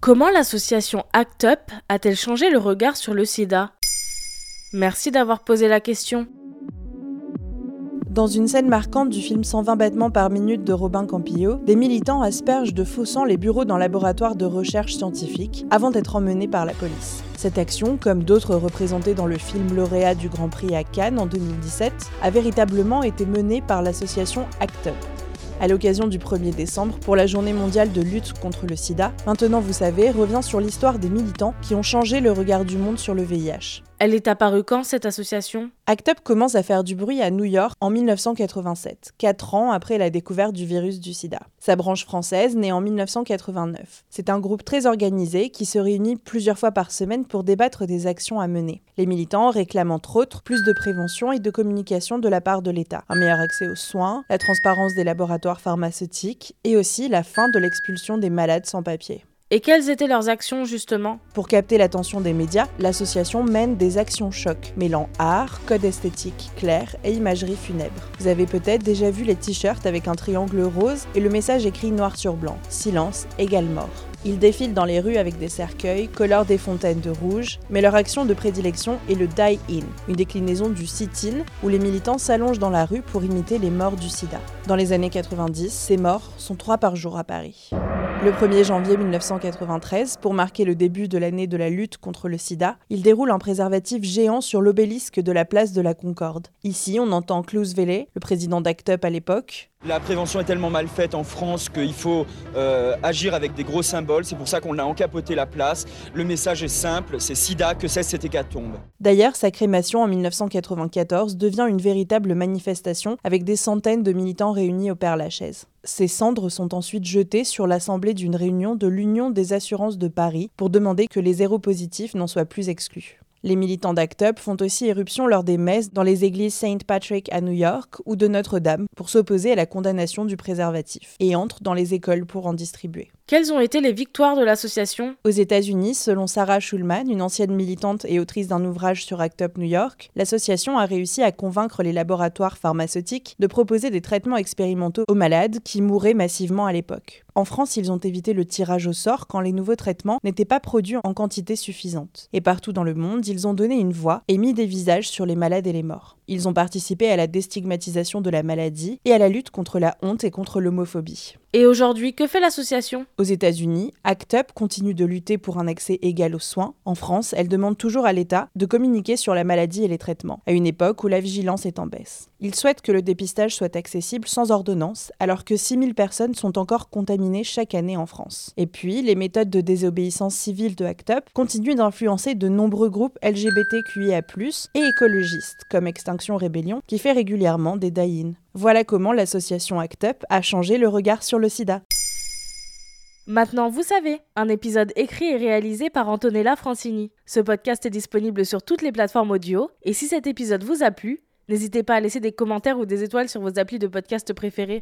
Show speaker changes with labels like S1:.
S1: Comment l'association ACT UP a-t-elle changé le regard sur le sida? Merci d'avoir posé la question.
S2: Dans une scène marquante du film 120 battements par minute de Robin Campillo, des militants aspergent de faux sang les bureaux d'un laboratoire de recherche scientifique avant d'être emmenés par la police. Cette action, comme d'autres représentées dans le film lauréat du Grand Prix à Cannes en 2017, a véritablement été menée par l'association ACT UP à l'occasion du 1er décembre pour la journée mondiale de lutte contre le sida. Maintenant, vous savez, revient sur l'histoire des militants qui ont changé le regard du monde sur le VIH.
S1: Elle est apparue quand cette association?
S2: ACT UP commence à faire du bruit à New York en 1987, quatre ans après la découverte du virus du sida. Sa branche française naît en 1989. C'est un groupe très organisé qui se réunit plusieurs fois par semaine pour débattre des actions à mener. Les militants réclament entre autres plus de prévention et de communication de la part de l'État, un meilleur accès aux soins, la transparence des laboratoires pharmaceutiques et aussi la fin de l'expulsion des malades sans papier.
S1: Et quelles étaient leurs actions justement?
S2: Pour capter l'attention des médias, l'association mène des actions chocs, mêlant art, code esthétique clair et imagerie funèbre. Vous avez peut-être déjà vu les t-shirts avec un triangle rose et le message écrit noir sur blanc Silence égale mort. Ils défilent dans les rues avec des cercueils, colorent des fontaines de rouge, mais leur action de prédilection est le die-in, une déclinaison du sit-in où les militants s'allongent dans la rue pour imiter les morts du sida. Dans les années 90, ces morts sont trois par jour à Paris. Le 1er janvier 1993, pour marquer le début de l'année de la lutte contre le sida, il déroule un préservatif géant sur l'obélisque de la place de la Concorde. Ici, on entend Klaus Welle, le président d'ACT UP à l'époque,
S3: la prévention est tellement mal faite en France qu'il faut euh, agir avec des gros symboles. C'est pour ça qu'on a encapoté la place. Le message est simple, c'est sida, que c'est cette hécatombe.
S2: D'ailleurs, sa crémation en 1994 devient une véritable manifestation avec des centaines de militants réunis au Père-Lachaise. Ces cendres sont ensuite jetées sur l'assemblée d'une réunion de l'Union des assurances de Paris pour demander que les positifs n'en soient plus exclus. Les militants d'ACT UP font aussi éruption lors des messes dans les églises Saint Patrick à New York ou de Notre-Dame pour s'opposer à la condamnation du préservatif et entrent dans les écoles pour en distribuer.
S1: Quelles ont été les victoires de l'association
S2: Aux États-Unis, selon Sarah Schulman, une ancienne militante et autrice d'un ouvrage sur ACT UP New York, l'association a réussi à convaincre les laboratoires pharmaceutiques de proposer des traitements expérimentaux aux malades qui mouraient massivement à l'époque. En France, ils ont évité le tirage au sort quand les nouveaux traitements n'étaient pas produits en quantité suffisante. Et partout dans le monde, ils ont donné une voix et mis des visages sur les malades et les morts. Ils ont participé à la déstigmatisation de la maladie et à la lutte contre la honte et contre l'homophobie.
S1: Et aujourd'hui, que fait l'association?
S2: Aux États-Unis, ACT UP continue de lutter pour un accès égal aux soins. En France, elle demande toujours à l'État de communiquer sur la maladie et les traitements, à une époque où la vigilance est en baisse. Il souhaite que le dépistage soit accessible sans ordonnance, alors que 6000 personnes sont encore contaminées chaque année en France. Et puis, les méthodes de désobéissance civile de ACT UP continuent d'influencer de nombreux groupes LGBTQIA+, et écologistes, comme Extinction Rébellion, qui fait régulièrement des die voilà comment l'association ACT UP a changé le regard sur le sida.
S1: Maintenant, vous savez, un épisode écrit et réalisé par Antonella Francini. Ce podcast est disponible sur toutes les plateformes audio, et si cet épisode vous a plu, n'hésitez pas à laisser des commentaires ou des étoiles sur vos applis de podcast préférés.